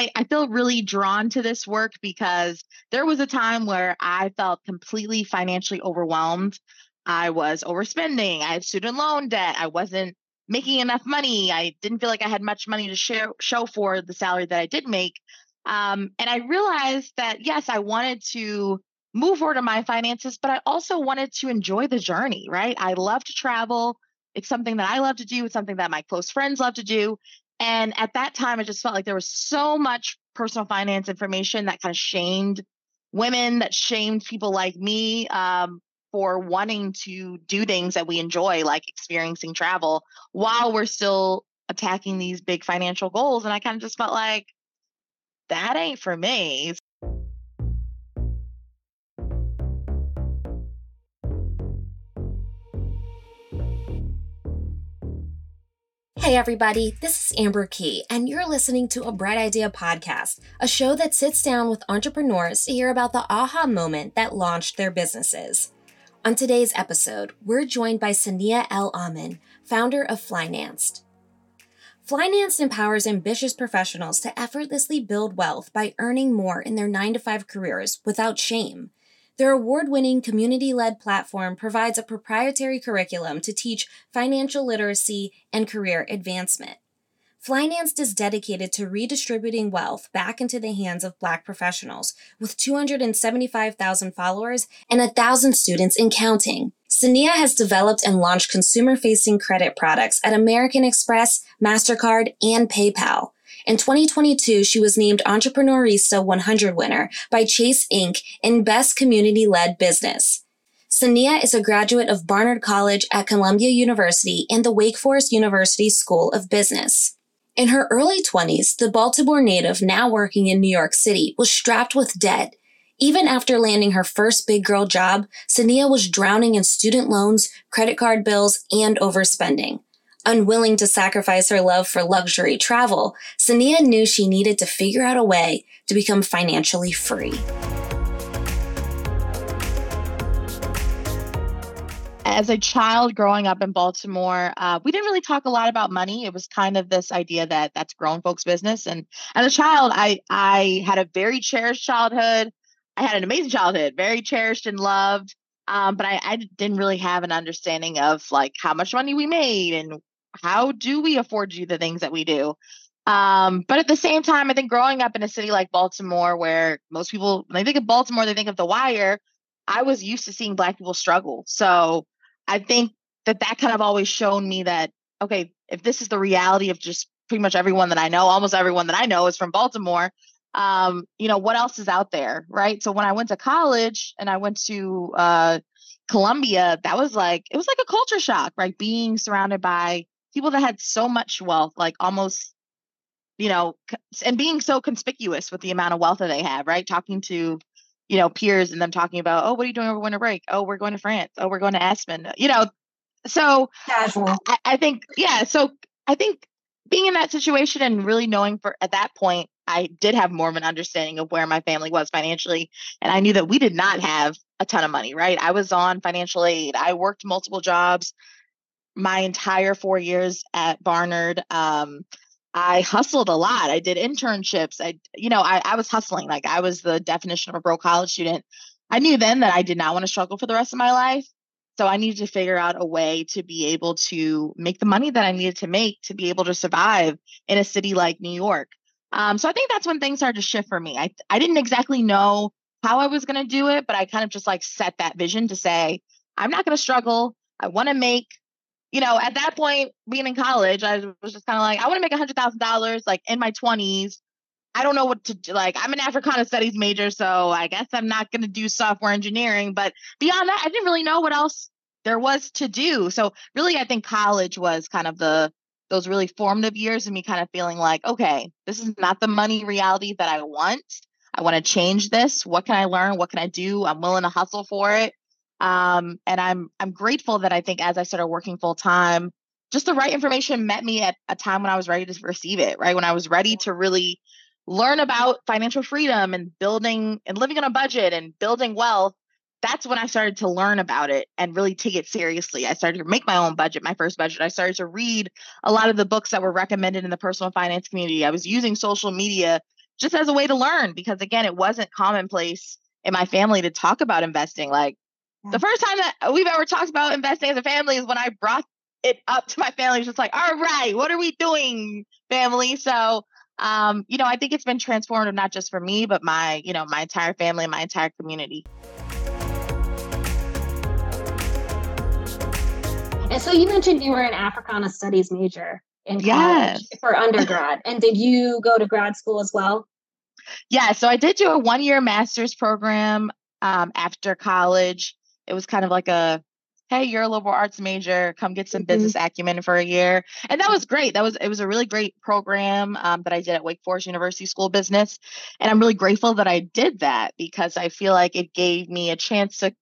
I, I feel really drawn to this work because there was a time where I felt completely financially overwhelmed. I was overspending. I had student loan debt. I wasn't making enough money. I didn't feel like I had much money to show, show for the salary that I did make. Um, and I realized that, yes, I wanted to move forward in my finances, but I also wanted to enjoy the journey, right? I love to travel. It's something that I love to do. It's something that my close friends love to do. And at that time, I just felt like there was so much personal finance information that kind of shamed women, that shamed people like me um, for wanting to do things that we enjoy, like experiencing travel, while we're still attacking these big financial goals. And I kind of just felt like that ain't for me. Hey, everybody, this is Amber Key, and you're listening to a Bright Idea podcast, a show that sits down with entrepreneurs to hear about the aha moment that launched their businesses. On today's episode, we're joined by Cinneah El-Amin, founder of Flynanced. Flynanced empowers ambitious professionals to effortlessly build wealth by earning more in their 9 to 5 careers without shame. Their award winning community led platform provides a proprietary curriculum to teach financial literacy and career advancement. Flynanced is dedicated to redistributing wealth back into the hands of Black professionals with 275,000 followers and 1,000 students in counting. Cinneah has developed and launched consumer facing credit products at American Express, MasterCard, and PayPal. In 2022, she was named Entreprenista 100 winner by Chase Ink in Best Community Led Business. Cinneah is a graduate of Barnard College at Columbia University and the Wake Forest University School of Business. In her early 20s, the Baltimore native, now working in New York City, was strapped with debt. Even after landing her first big girl job, Cinneah was drowning in student loans, credit card bills, and overspending. Unwilling to sacrifice her love for luxury travel, Cinneah knew she needed to figure out a way to become financially free. as a child growing up in Baltimore, uh, we didn't really talk a lot about money. It was kind of this idea that that's grown folks' business. And as a child, I I had a very cherished childhood. I had an amazing childhood, very cherished and loved. Um, but I, I didn't really have an understanding of like how much money we made and how do we afford do the things that we do. Um, but at the same time, I think growing up in a city like Baltimore, where most people when they think of Baltimore, they think of The Wire. I was used to seeing Black people struggle. So I think that that kind of always shown me that, okay, if this is the reality of just pretty much everyone that I know, almost everyone that I know is from Baltimore, um, you know, what else is out there, right? So when I went to college and I went to uh, Columbia, that was like, it was like a culture shock, right? Being surrounded by people that had so much wealth, like almost, you know, and being so conspicuous with the amount of wealth that they have, right? Talking to you know, peers and them talking about, oh, what are you doing over winter break? Oh, we're going to France. Oh, we're going to Aspen. You know, so I, I think, yeah. So I think being in that situation and really knowing for at that point, I did have more of an understanding of where my family was financially. And I knew that we did not have a ton of money, right? I was on financial aid. I worked multiple jobs my entire four years at Barnard. Um, I hustled a lot. I did internships. I, you know, I, I was hustling. Like I was the definition of a broke college student. I knew then that I did not want to struggle for the rest of my life. So I needed to figure out a way to be able to make the money that I needed to make to be able to survive in a city like New York. Um, so I think that's when things started to shift for me. I I didn't exactly know how I was going to do it, but I kind of just like set that vision to say, I'm not going to struggle. I want to make you know, at that point, being in college, I was just kind of like, I want to make hundred thousand dollars, like in my twenties. I don't know what to do. Like, I'm an Africana studies major, so I guess I'm not going to do software engineering. But beyond that, I didn't really know what else there was to do. So really, I think college was kind of the those really formative years of me kind of feeling like, okay, this is not the money reality that I want. I want to change this. What can I learn? What can I do? I'm willing to hustle for it. Um, and I'm I'm grateful that I think as I started working full time, just the right information met me at a time when I was ready to receive it, right? When I was ready to really learn about financial freedom and building and living on a budget and building wealth. That's when I started to learn about it and really take it seriously. I started to make my own budget, my first budget. I started to read a lot of the books that were recommended in the personal finance community. I was using social media just as a way to learn because again, it wasn't commonplace in my family to talk about investing. Like yeah. the first time that we've ever talked about investing as a family is when I brought it up to my family. It's just like, all right, what are we doing, family? So um, you know, I think it's been transformative not just for me, but my, you know, my entire family and my entire community. And so you mentioned you were an Africana Studies major in college yes. for undergrad. and did you go to grad school as well? Yeah, so I did do a one year master's program um, after college. It was kind of like a hey, you're a liberal arts major, come get some mm-hmm. business acumen for a year. And that was great. That was it was a really great program um, that I did at Wake Forest University School of Business. And I'm really grateful that I did that because I feel like it gave me a chance to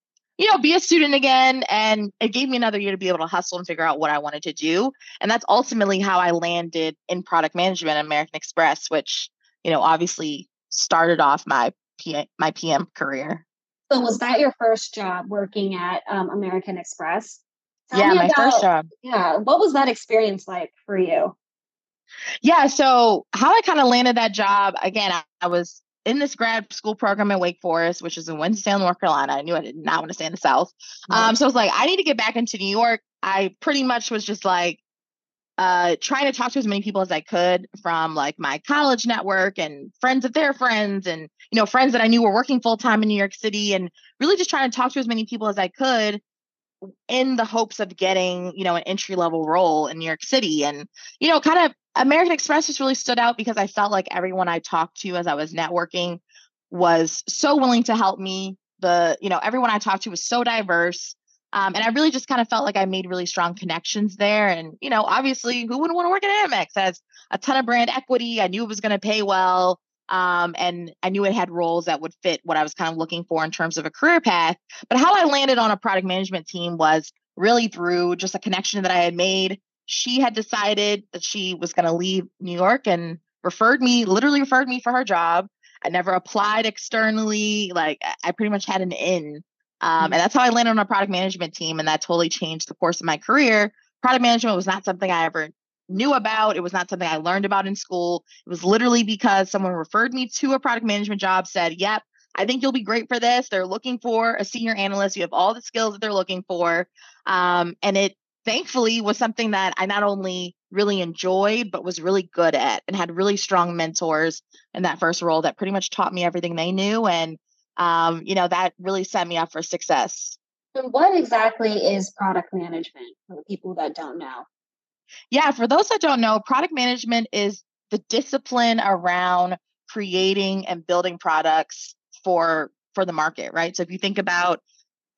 you know, be a student again. And it gave me another year to be able to hustle and figure out what I wanted to do. And that's ultimately how I landed in product management at American Express, which, you know, obviously started off my P- my PM career. So was that your first job working at um, American Express? Tell yeah, my about, first job. Yeah. What was that experience like for you? Yeah. So how I kind of landed that job, again, I, I was in this grad school program at Wake Forest, which is in Winston, North Carolina. I knew I did not want to stay in the South. Um, so I was like, I need to get back into New York. I pretty much was just like uh, trying to talk to as many people as I could from like my college network and friends of their friends and you know friends that I knew were working full time in New York City and really just trying to talk to as many people as I could in the hopes of getting you know an entry level role in New York City and you know kind of American Express just really stood out because I felt like everyone I talked to as I was networking was so willing to help me. The, you know, everyone I talked to was so diverse. Um, and I really just kind of felt like I made really strong connections there. And, you know, obviously, who wouldn't want to work at Amex? Has a ton of brand equity. I knew it was going to pay well. Um, and I knew it had roles that would fit what I was kind of looking for in terms of a career path. But how I landed on a product management team was really through just a connection that I had made she had decided that she was going to leave New York and referred me, literally referred me for her job. I never applied externally. Like I pretty much had an in. Um, mm-hmm. And that's how I landed on a product management team. And that totally changed the course of my career. Product management was not something I ever knew about. It was not something I learned about in school. It was literally because someone referred me to a product management job, said, Yep, I think you'll be great for this. They're looking for a senior analyst. You have all the skills that they're looking for. Um, and it thankfully was something that I not only really enjoyed, but was really good at and had really strong mentors in that first role that pretty much taught me everything they knew. And, um, you know, that really set me up for success. And what exactly is product management for the people that don't know? Yeah, for those that don't know, product management is the discipline around creating and building products for for the market, right? So if you think about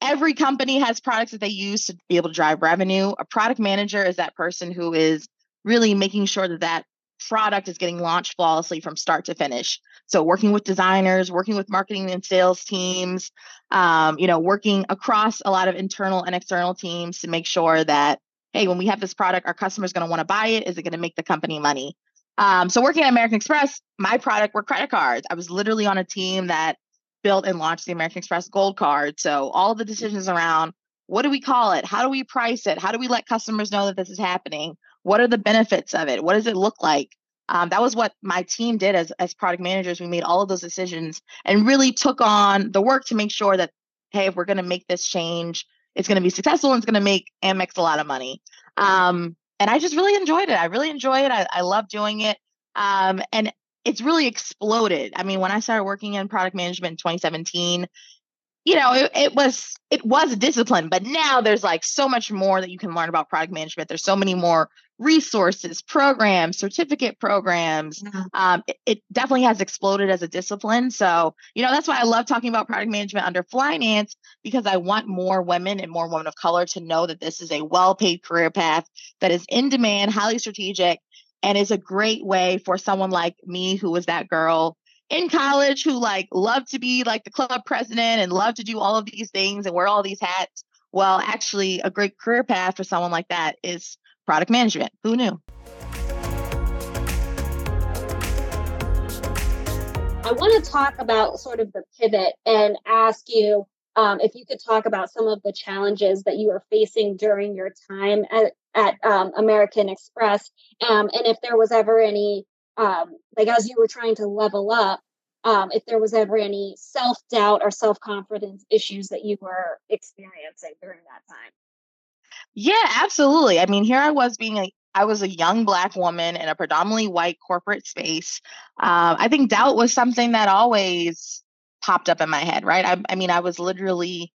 every company has products that they use to be able to drive revenue. A product manager is that person who is really making sure that that product is getting launched flawlessly from start to finish. So working with designers, working with marketing and sales teams, um, you know, working across a lot of internal and external teams to make sure that hey, when we have this product, our customer's going to want to buy it. Is it going to make the company money? Um, so working at American Express, my product were credit cards. I was literally on a team that built and launched the American Express Gold Card. So all the decisions around what do we call it? How do we price it? How do we let customers know that this is happening? What are the benefits of it? What does it look like? Um, that was what my team did as as product managers. We made all of those decisions and really took on the work to make sure that hey, if we're going to make this change, it's going to be successful and it's going to make Amex a lot of money. Um, and I just really enjoyed it. I really enjoy it. I, I love doing it. Um, and it's really exploded. I mean, when I started working in product management in 2017, you know, it, it, was it was a discipline, but now there's like so much more that you can learn about product management. There's so many more resources, programs, certificate programs. Yeah. Um, it, it, definitely has exploded as a discipline. So, you know, that's why I love talking about product management under finance because I want more women and more women of color to know that this is a well-paid career path that is in demand, highly strategic, and is a great way for someone like me who was that girl in college who like loved to be like the club president and loved to do all of these things and wear all these hats well actually a great career path for someone like that is product management who knew i want to talk about sort of the pivot and ask you um, if you could talk about some of the challenges that you were facing during your time at, at um, American Express, um, and if there was ever any um, like as you were trying to level up, um, if there was ever any self doubt or self confidence issues that you were experiencing during that time. Yeah, absolutely. I mean, here I was being a I was a young black woman in a predominantly white corporate space. Um, I think doubt was something that always popped up in my head, right? I, I mean, I was literally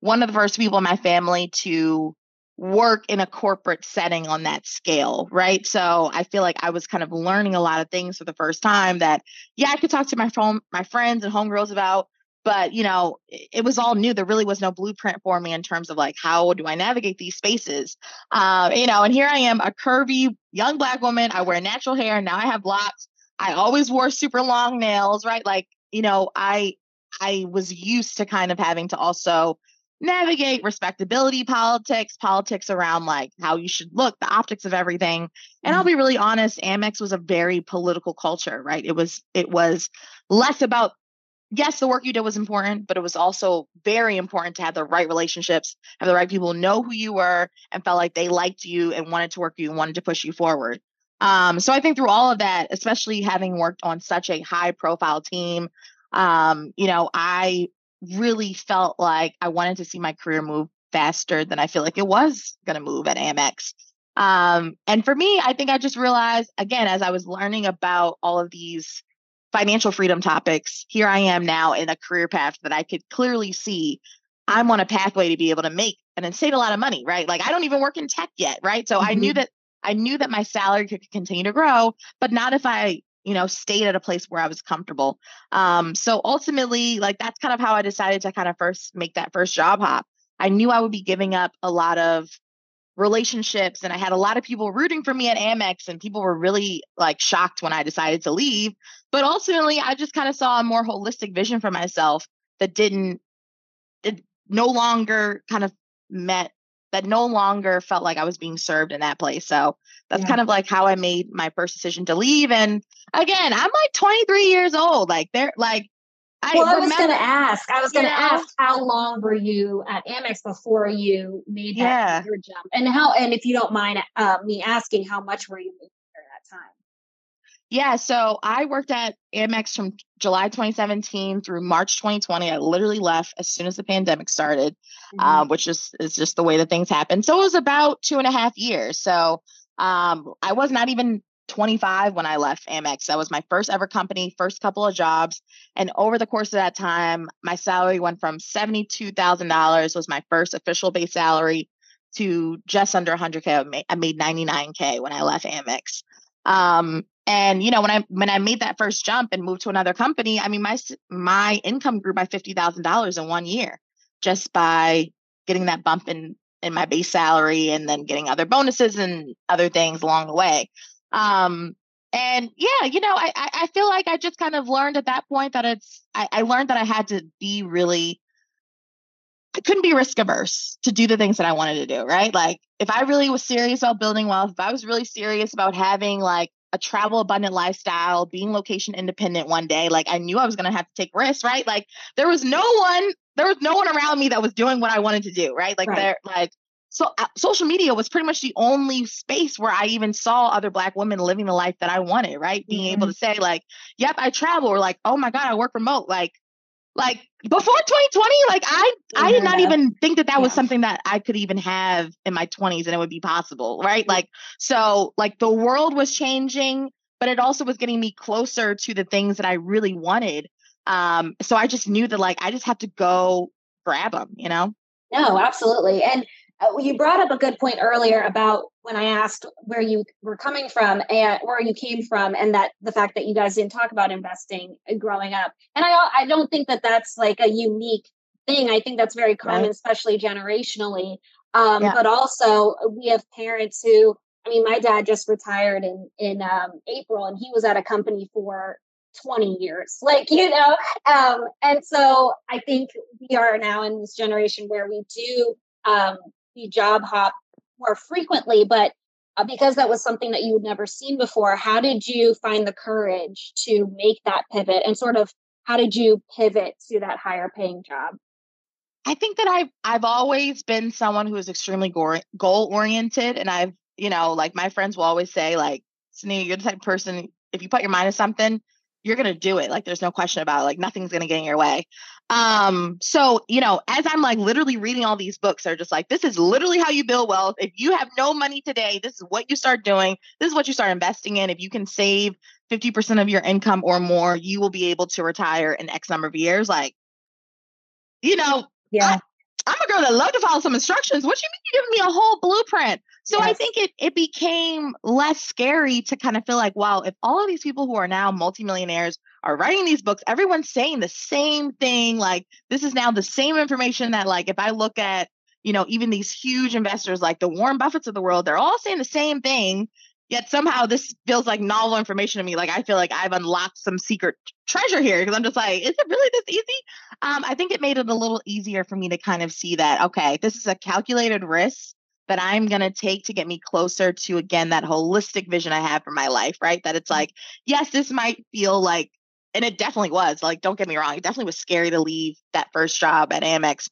one of the first people in my family to work in a corporate setting on that scale, right? So I feel like I was kind of learning a lot of things for the first time that, yeah, I could talk to my phone, my friends and homegirls about, but you know, it, was all new. There really was no blueprint for me in terms of like how do I navigate these spaces, uh, you know. And here I am, a curvy young black woman. I wear natural hair now. I have locks. I always wore super long nails, right? Like you know, I I was used to kind of having to also navigate respectability politics, politics around like how you should look, the optics of everything. And I'll mm-hmm. be really honest, Amex was a very political culture, right? It was it was less about yes, the work you did was important, but it was also very important to have the right relationships, have the right people know who you were and felt like they liked you and wanted to work you and wanted to push you forward. Um, so I think through all of that, especially having worked on such a high profile team, um, you know, I really felt like I wanted to see my career move faster than I feel like it was going to move at Amex. Um, and for me, I think I just realized again, as I was learning about all of these financial freedom topics, here I am now in a career path that I could clearly see I'm on a pathway to be able to make an insane a lot of money, right? Like I don't even work in tech yet, right? So mm-hmm. I knew mm-hmm. that I knew that my salary could continue to grow, but not if I you know, stayed at a place where I was comfortable. Um, so ultimately, like that's kind of how I decided to kind of first make that first job hop. I knew I would be giving up a lot of relationships and I had a lot of people rooting for me at Amex and people were really like shocked when I decided to leave. But ultimately, I just kind of saw a more holistic vision for myself that didn't it no longer kind of met that no longer felt like I was being served in that place. So that's yeah. kind of like how I made my first decision to leave. And again, I'm like 23 years old. Like they're like, I well, I was going to ask. I was going to ask how long were you at Amex before you made that yeah. jump, and how, and if you don't mind uh, me asking, how much were you making at that time? Yeah, so I worked at Amex from July 2017 through March 2020. I literally left as soon as the pandemic started, mm-hmm. um, which is is just the way that things happen. So it was about two and a half years. So um, I was not even 25 when I left Amex. That was my first ever company, first couple of jobs. And over the course of that time, my salary went from $72,000 was my first official base salary to just under 100K. I made 99K when I left Amex. Um, and you know, when I when I made that first jump and moved to another company, I mean, my my income grew by fifty thousand dollars in one year just by getting that bump in in my base salary and then getting other bonuses and other things along the way. Um, and yeah, you know, I, I feel like I just kind of learned at that point that it's I, I learned that I had to be really I couldn't be risk averse to do the things that I wanted to do, right? Like if I really was serious about building wealth, if I was really serious about having like a travel abundant lifestyle, being location independent one day, like I knew I was going to have to take risks, right? Like there was no one, there was no one around me that was doing what I wanted to do, right? Like right. there, like so uh, social media was pretty much the only space where I even saw other black women living the life that I wanted, right? Being mm-hmm. able to say like, "Yep, I travel," or like, "Oh my god, I work remote." Like, like before 2020, like I yeah. I did not even think that that yeah. was something that I could even have in my 20s and it would be possible, right? Like, so like the world was changing, but it also was getting me closer to the things that I really wanted. Um, so I just knew that like I just had to go grab them, you know. No, absolutely. And you brought up a good point earlier about when I asked where you were coming from and where you came from, and that the fact that you guys didn't talk about investing uh, growing up. And I I don't think that that's like a unique thing. I think that's very common, right. especially generationally. Um, yeah. But also, uh, we have parents who. I mean, my dad just retired in in um, April, and he was at a company for 20 years like you know um and so i think we are now in this generation where we do um job hop more frequently, but uh, because that was something that you had never seen before, how did you find the courage to make that pivot and sort of how did you pivot to that higher paying job? I think that I've I've always been someone who is extremely goal oriented, and I've you know like my friends will always say like, Cinneah, you're the type of person if you put your mind to something, you're gonna do it. Like there's no question about it. Like nothing's gonna get in your way. Um, so you know, as I'm like literally reading all these books, they're just like, this is literally how you build wealth. If you have no money today, this is what you start doing. This is what you start investing in. If you can save 50% of your income or more, you will be able to retire in X number of years. Like, you know, yeah. I, am a girl that love to follow some instructions. What you mean you're giving me a whole blueprint? So yes. I think it it became less scary to kind of feel like, wow, if all of these people who are now multimillionaires are writing these books, everyone's saying the same thing. Like this is now the same information that, like, if I look at, you know, even these huge investors like the Warren Buffetts of the world, they're all saying the same thing. Yet somehow this feels like novel information to me. Like I feel like I've unlocked some secret treasure here because I'm just like, is it really this easy? Um, I think it made it a little easier for me to kind of see that, okay, this is a calculated risk that I'm going to take to get me closer to, again, that holistic vision I have for my life, right? That it's mm-hmm. like, yes, this might feel like, and it definitely was, like, don't get me wrong, it definitely was scary to leave that first job at Amex.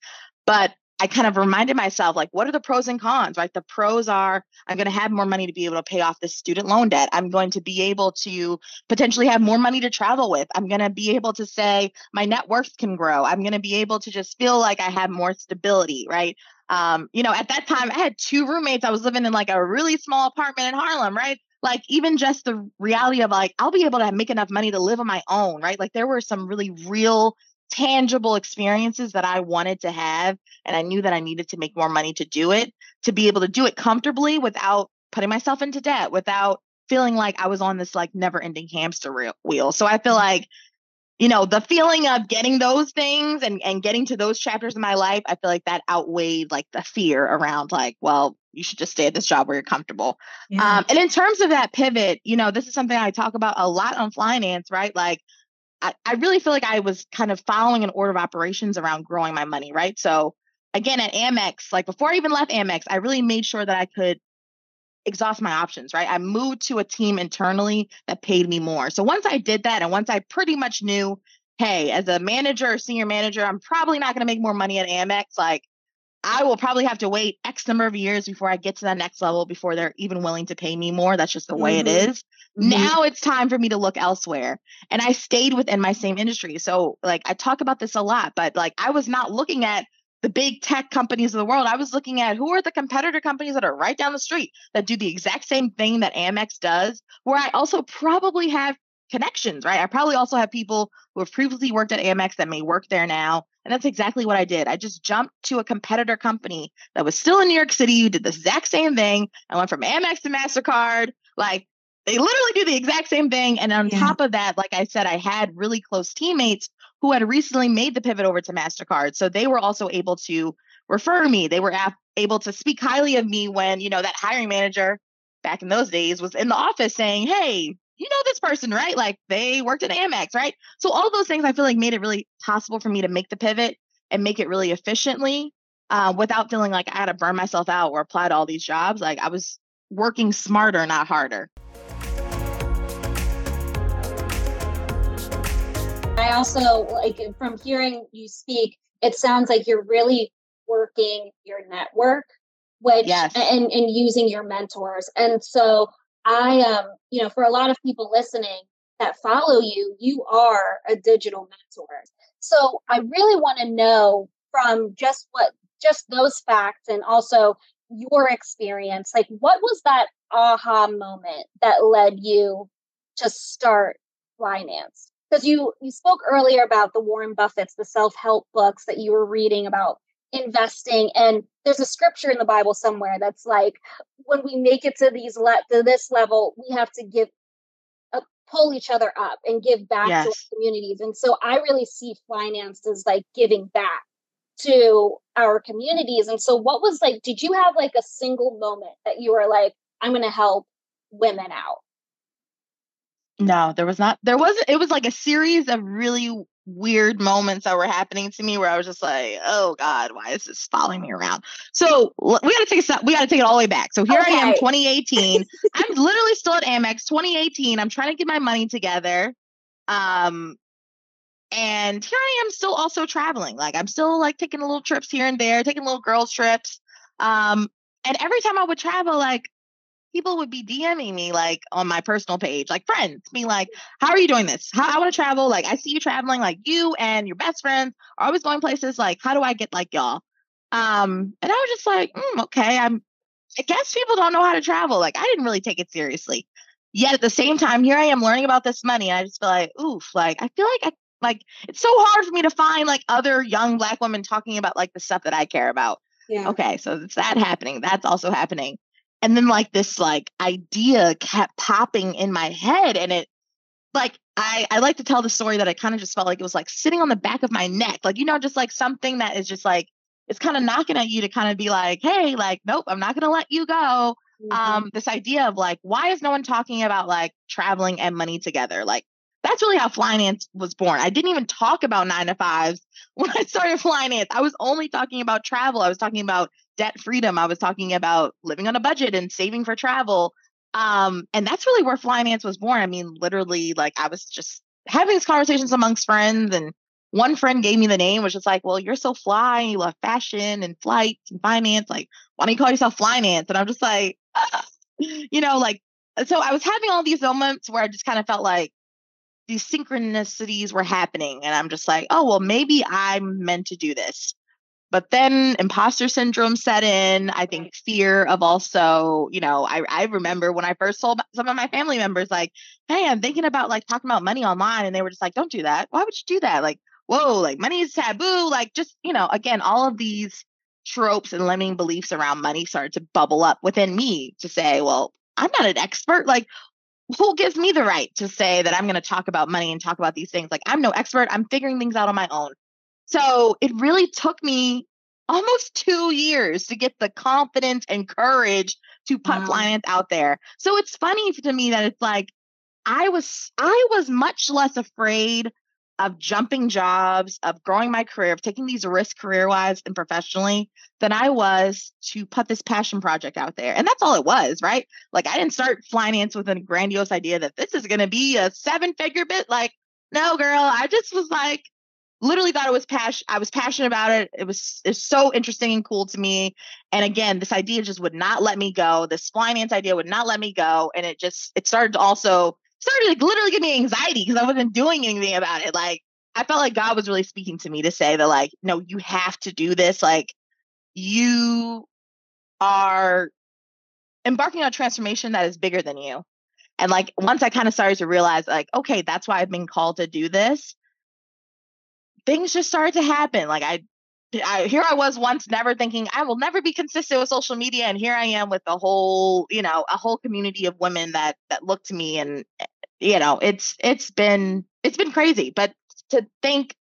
But I kind of reminded myself, like, what are the pros and cons, right? The pros are I'm going to have more money to be able to pay off this student loan debt. I'm going to be able to potentially have more money to travel with. I'm going to be able to say my net worth can grow. I'm going to be able to just feel like I have more stability, right? Um, you know, at that time, I had two roommates. I was living in like a really small apartment in Harlem, right? Like, even just the reality of like, I'll be able to make enough money to live on my own, right? Like, there were some really real tangible experiences that I wanted to have. And I knew that I needed to make more money to do it, to be able to do it comfortably without putting myself into debt, without feeling like I was on this like never ending hamster wheel. So I feel mm-hmm. like, you know, the feeling of getting those things and, and getting to those chapters in my life, I feel like that outweighed like the fear around like, well, you should just stay at this job where you're comfortable. Yeah. Um, and in terms of that pivot, you know, this is something I talk about a lot on Flynanced, right? Like I, I really feel like I was kind of following an order of operations around growing my money, right? So again, at Amex, like before I even left Amex, I really made sure that I could exhaust my options, right? I moved to a team internally that paid me more. So once I did that, and once I pretty much knew, hey, as a manager or senior manager, I'm probably not going to make more money at Amex. Like I will probably have to wait X number of years before I get to that next level before they're even willing to pay me more. That's just the way mm-hmm. it is. Mm-hmm. Now it's time for me to look elsewhere. And I stayed within my same industry. So, like, I talk about this a lot, but like, I was not looking at the big tech companies of the world. I was looking at who are the competitor companies that are right down the street that do the exact same thing that Amex does, where I also probably have connections, right? I probably also have people who have previously worked at Amex that may work there now. And that's exactly what I did. I just jumped to a competitor company that was still in New York City, who did the exact same thing. I went from Amex to MasterCard. Like they literally do the exact same thing. And on yeah. top of that, like I said, I had really close teammates who had recently made the pivot over to MasterCard. So they were also able to refer me. They were able to speak highly of me when, you know, that hiring manager back in those days was in the office saying, Hey, you know this person, right? Like they worked at Amex, right? So all those things I feel like made it really possible for me to make the pivot and make it really efficiently uh, without feeling like I had to burn myself out or apply to all these jobs. Like I was working smarter, not harder. Also like from hearing you speak, it sounds like you're really working your network, which yes. and, and using your mentors. And so I um, you know, for a lot of people listening that follow you, you are a digital mentor. So I really want to know from just what just those facts and also your experience, like what was that aha moment that led you to start Flynanced? Because you you spoke earlier about the Warren Buffett's, the self-help books that you were reading about investing and there's a scripture in the bible somewhere that's like when we make it to these le- to this level we have to give uh, pull each other up and give back yes. to our communities. And so i really see Flynanced as like giving back to our communities. And so what was like did you have like a single moment that you were like i'm going to help women out no, there was not. There was. It was like a series of really weird moments that were happening to me where I was just like, "Oh God, why is this following me around?" So we got to take a step. We got to take it all the way back. So here okay. I am, 2018. I'm literally still at Amex. 2018. I'm trying to get my money together. Um, and here I am, still also traveling. Like I'm still like taking little trips here and there, taking little girls trips. Um, and every time I would travel, like people would be DMing me like on my personal page, like friends, being like, "How are you doing this? How I want to travel? Like, I see you traveling. Like, you and your best friends are always going places. Like, how do I get like y'all?" Um, and I was just like, mm, "Okay, I'm. I guess people don't know how to travel. Like, I didn't really take it seriously. Yet at the same time, here I am learning about this money, and I just feel like, oof, like I feel like I like it's so hard for me to find like other young black women talking about like the stuff that I care about. Yeah. Okay, so it's that happening. That's also happening. And then like this like idea kept popping in my head and it like I, I like to tell the story that I kind of just felt like it was like sitting on the back of my neck. Like, you know, just like something that is just like it's kind of knocking at you to kind of be like, hey, like, nope, I'm not gonna let you go. Mm-hmm. Um, this idea of like, why is no one talking about like traveling and money together? Like that's really how Flynanced was born. I didn't even talk about nine to fives when I started Flynanced. I was only talking about travel. I was talking about debt freedom. I was talking about living on a budget and saving for travel. Um, and that's really where Flynanced was born. I mean, literally, like I was just having these conversations amongst friends, and one friend gave me the name, which is like, "Well, you're so fly, you love fashion and flights and finance. Like, why don't you call yourself Flynanced? And I'm just like, you know, like, so I was having all these moments where I just kind of felt like these synchronicities were happening, and I'm just like, oh well, maybe I'm meant to do this. But then imposter syndrome set in. I think fear of also, you know, I, I remember when I first told some of my family members, like, hey, I'm thinking about like talking about money online. And they were just like, don't do that. Why would you do that? Like, whoa, like money is taboo. Like, just, you know, again, all of these tropes and limiting beliefs around money started to bubble up within me to say, well, I'm not an expert. Like, who gives me the right to say that I'm going to talk about money and talk about these things? Like, I'm no expert. I'm figuring things out on my own. So it really took me almost two years to get the confidence and courage to put wow. Flynanced out there. So it's funny to me that it's like I was I was much less afraid of jumping jobs, of growing my career, of taking these risks career wise and professionally than I was to put this passion project out there. And that's all it was, right? Like I didn't start Flynanced with a grandiose idea that this is going to be a seven figure bit. Like, no, girl, I just was like, literally thought it was passion. I was passionate about it. It was it's so interesting and cool to me. And again, this idea just would not let me go. This Flynanced idea would not let me go. And it just it started to also started like literally give me anxiety because I wasn't doing anything about it. Like I felt like God was really speaking to me to say that like, no, you have to do this. Like you are embarking on a transformation that is bigger than you. And like once I kind of started to realize like, okay, that's why I've been called to do this things just started to happen. Like I, I here I was once never thinking I will never be consistent with social media, and here I am with a whole, you know, a whole community of women that that look to me, and you know, it's it's been it's been crazy. But to think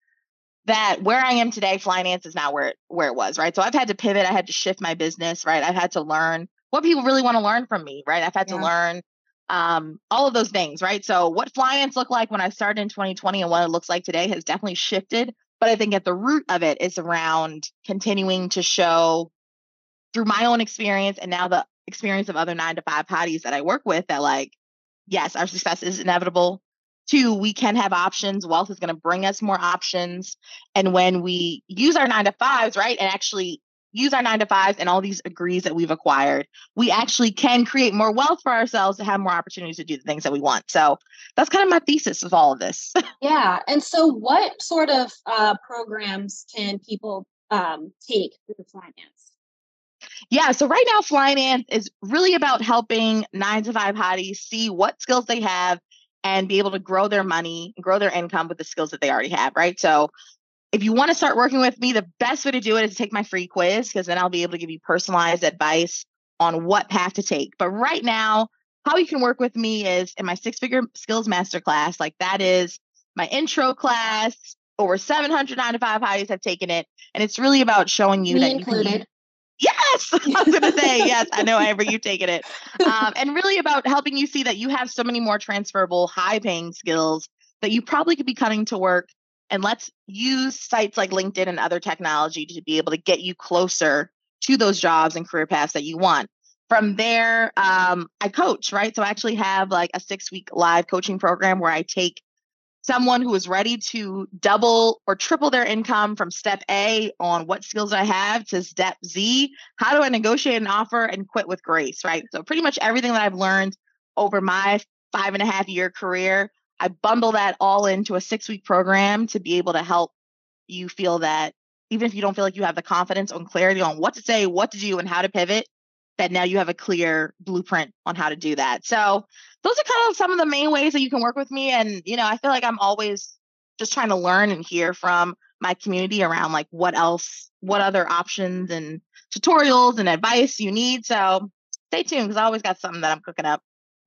that where I am today, Flynanced is not where it, where it was, right? So I've had to pivot, I had to shift my business, right? I've had to learn what people really want to learn from me, right? I've had yeah. to learn um, all of those things, right? So what Flynanced looked like when I started in 2020 and what it looks like today has definitely shifted. But I think at the root of it is around continuing to show through my own experience and now the experience of other nine to five hotties that I work with that like, yes, our success is inevitable. Two, we can have options. Wealth is going to bring us more options. And when we use our nine to fives, right, and actually use our nine to fives and all these degrees that we've acquired, we actually can create more wealth for ourselves to have more opportunities to do the things that we want. So that's kind of my thesis of all of this. yeah. And so, what sort of uh, programs can people um, take through Flynanced? Yeah, so right now, Flynanced is really about helping nine to five hotties see what skills they have and be able to grow their money, grow their income with the skills that they already have, right? So if you want to start working with me, the best way to do it is to take my free quiz because then I'll be able to give you personalized advice on what path to take. But right now, how you can work with me is in my six figure skills masterclass. Like that is my intro class. Over 700 nine to hotties have taken it. And it's really about showing you me that included. you can. Yes, I was going to say, yes, I know, Amber, you've taken it. Um, and really about helping you see that you have so many more transferable, high paying skills that you probably could be coming to work and let's use sites like LinkedIn and other technology to be able to get you closer to those jobs and career paths that you want. From there, um, I coach, right? So I actually have like a six week live coaching program where I take someone who is ready to double or triple their income from step A on what skills I have to step Z, how do I negotiate an offer and quit with grace, right? So, pretty much everything that I've learned over my five and a half year career, I bundle that all into a six week program to be able to help you feel that even if you don't feel like you have the confidence or clarity on what to say, what to do, and how to pivot, that now you have a clear blueprint on how to do that. So those are kind of some of the main ways that you can work with me. And, you know, I feel like I'm always just trying to learn and hear from my community around like what else, what other options and tutorials and advice you need. So stay tuned because I always got something that I'm cooking up.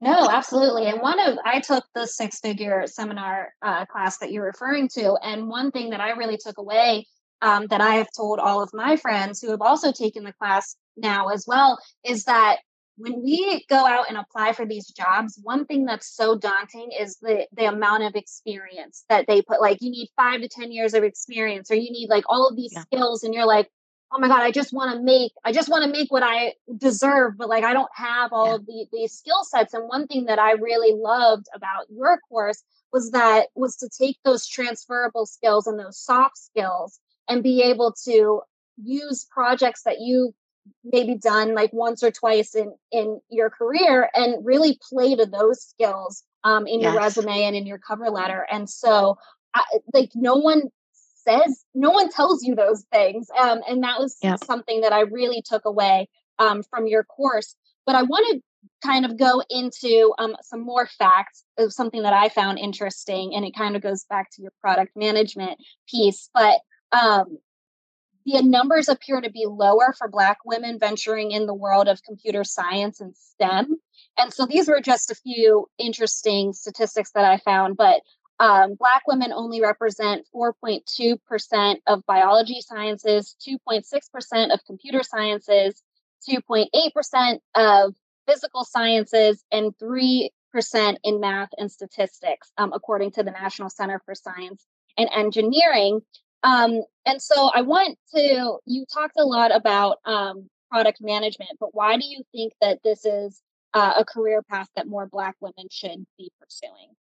No, absolutely. And one of I took the six figure seminar uh, class that you're referring to, and one thing that I really took away um, that I have told all of my friends who have also taken the class now as well is that when we go out and apply for these jobs, one thing that's so daunting is the the amount of experience that they put. Like you need five to ten years of experience, or you need like all of these yeah. skills, and you're like, oh my god, I just want to make, I just want to make what I deserve, but like I don't have all yeah. of the these skill sets. And one thing that I really loved about your course was that was to take those transferable skills and those soft skills and be able to use projects that you maybe done like once or twice in in your career and really play to those skills um, in yes. your resume and in your cover letter and so I, like no one says no one tells you those things um, and that was yep. something that i really took away um, from your course but i want to kind of go into um, some more facts of something that i found interesting and it kind of goes back to your product management piece but um, the numbers appear to be lower for Black women venturing in the world of computer science and STEM. And so these were just a few interesting statistics that I found, but um, Black women only represent 4.2% of biology sciences, 2.6% of computer sciences, 2.8% of physical sciences, and 3% in math and statistics, um, according to the National Center for Science and Engineering. Um, and so I want to, you talked a lot about um, product management, but why do you think that this is uh, a career path that more Black women should be pursuing?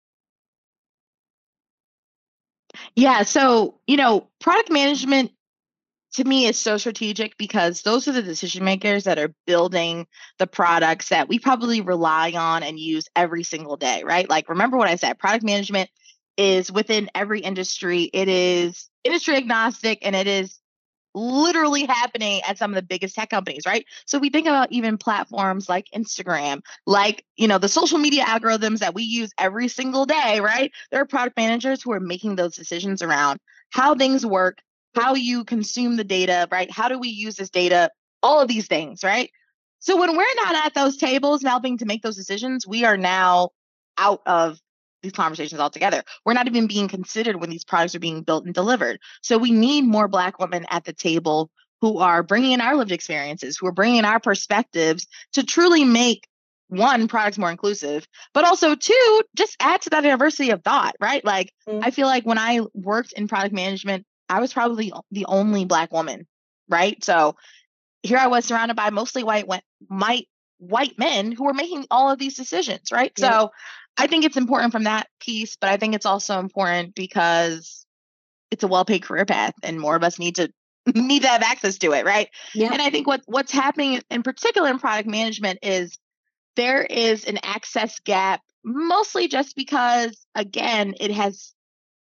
Yeah. So, you know, product management to me is so strategic because those are the decision makers that are building the products that we probably rely on and use every single day, right? Like, remember what I said product management is within every industry. It is industry agnostic and it is literally happening at some of the biggest tech companies, right? So we think about even platforms like Instagram, like, you know, the social media algorithms that we use every single day, right? There are product managers who are making those decisions around how things work, how you consume the data, right? How do we use this data? All of these things, right? So when we're not at those tables helping to make those decisions, we are now out of these conversations altogether. We're not even being considered when these products are being built and delivered. So we need more Black women at the table who are bringing in our lived experiences, who are bringing in our perspectives to truly make one products more inclusive, but also two, just add to that diversity of thought, right? Like mm-hmm. I feel like when I worked in product management, I was probably the only Black woman, right? So here I was surrounded by mostly white white white men who were making all of these decisions, right? Yeah. So I think it's important from that piece, but I think it's also important because it's a well-paid career path and more of us need to need to have access to it, right? Yeah. And I think what what's happening in particular in product management is there is an access gap mostly just because again, it has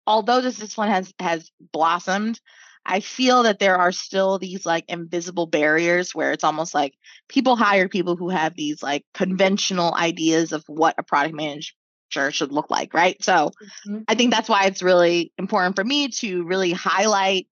although this this one has has blossomed, I feel that there are still these like invisible barriers where it's almost like people hire people who have these like conventional ideas of what a product manager should look like, right? So mm-hmm. I think that's why it's really important for me to really highlight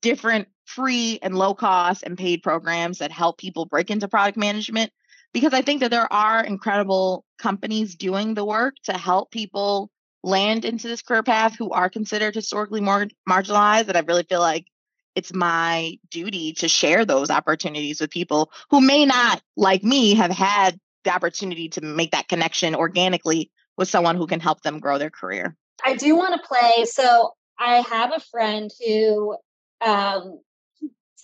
different free and low cost and paid programs that help people break into product management because I think that there are incredible companies doing the work to help people land into this career path who are considered historically more marginalized that I really feel like it's my duty to share those opportunities with people who may not like me have had the opportunity to make that connection organically with someone who can help them grow their career. I do want to play so I have a friend who um,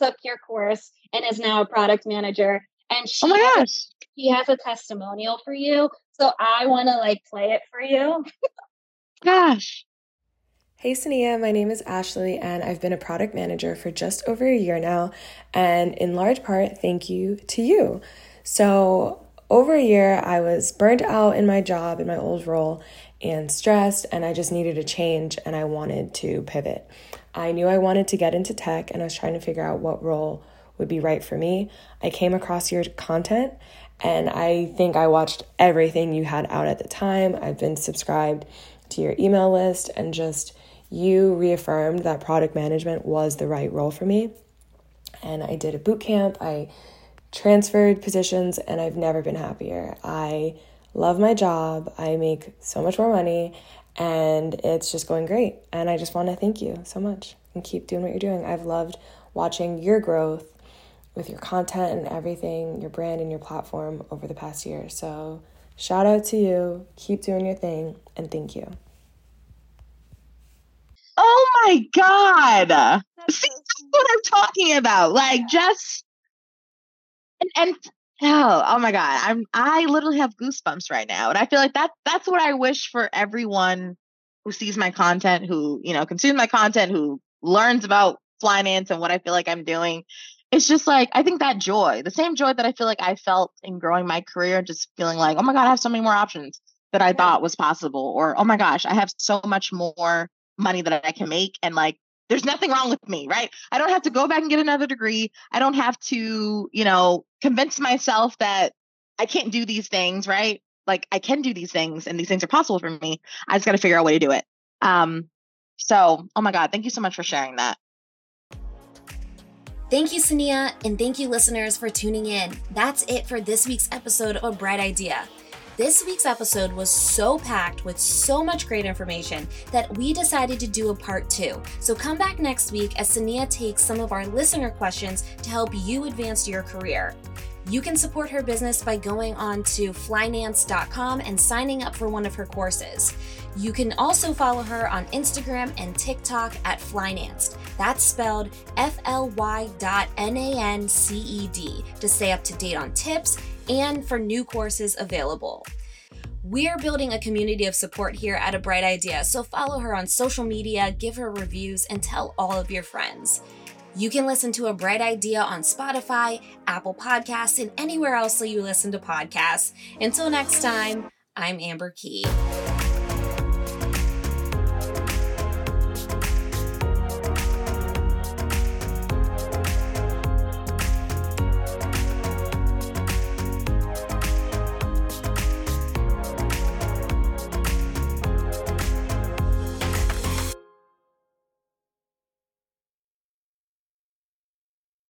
took your course and is now a product manager and she oh my gosh. he has a testimonial for you so I want to like play it for you. Gosh. Hey Cinneah, my name is Ashley and I've been a product manager for just over a year now. And in large part, thank you to you. So, over a year, I was burnt out in my job, in my old role, and stressed, and I just needed a change and I wanted to pivot. I knew I wanted to get into tech and I was trying to figure out what role would be right for me. I came across your content and I think I watched everything you had out at the time. I've been subscribed to your email list and just you reaffirmed that product management was the right role for me. And I did a boot camp, I transferred positions, and I've never been happier. I love my job, I make so much more money, and it's just going great. And I just want to thank you so much and keep doing what you're doing. I've loved watching your growth with your content and everything, your brand and your platform over the past year. So, shout out to you, keep doing your thing, and thank you. Oh my God. See, that's what I'm talking about. Like just and, and oh, oh my God. I'm I literally have goosebumps right now. And I feel like that that's what I wish for everyone who sees my content, who, you know, consumes my content, who learns about finance and what I feel like I'm doing. It's just like I think that joy, the same joy that I feel like I felt in growing my career, just feeling like, oh my God, I have so many more options that I thought was possible. Or, oh my gosh, I have so much more money that I can make and like there's nothing wrong with me, right? I don't have to go back and get another degree. I don't have to, you know, convince myself that I can't do these things, right? Like I can do these things and these things are possible for me. I just got to figure out a way to do it. Um so, oh my god, thank you so much for sharing that. Thank you, Cinneah, and thank you, listeners, for tuning in. That's it for this week's episode of A Bright Idea. This week's episode was so packed with so much great information that we decided to do a part two. So come back next week as Cinneah takes some of our listener questions to help you advance your career. You can support her business by going on to flynance.com and signing up for one of her courses. You can also follow her on Instagram and TikTok at Flynanced. That's spelled F L Y dot N A N C E D to stay up to date on tips and for new courses available. We're building a community of support here at A Bright Idea, so follow her on social media, give her reviews, and tell all of your friends. You can listen to A Bright Idea on Spotify, Apple Podcasts, and anywhere else that you listen to podcasts. Until next time, I'm Amber Key.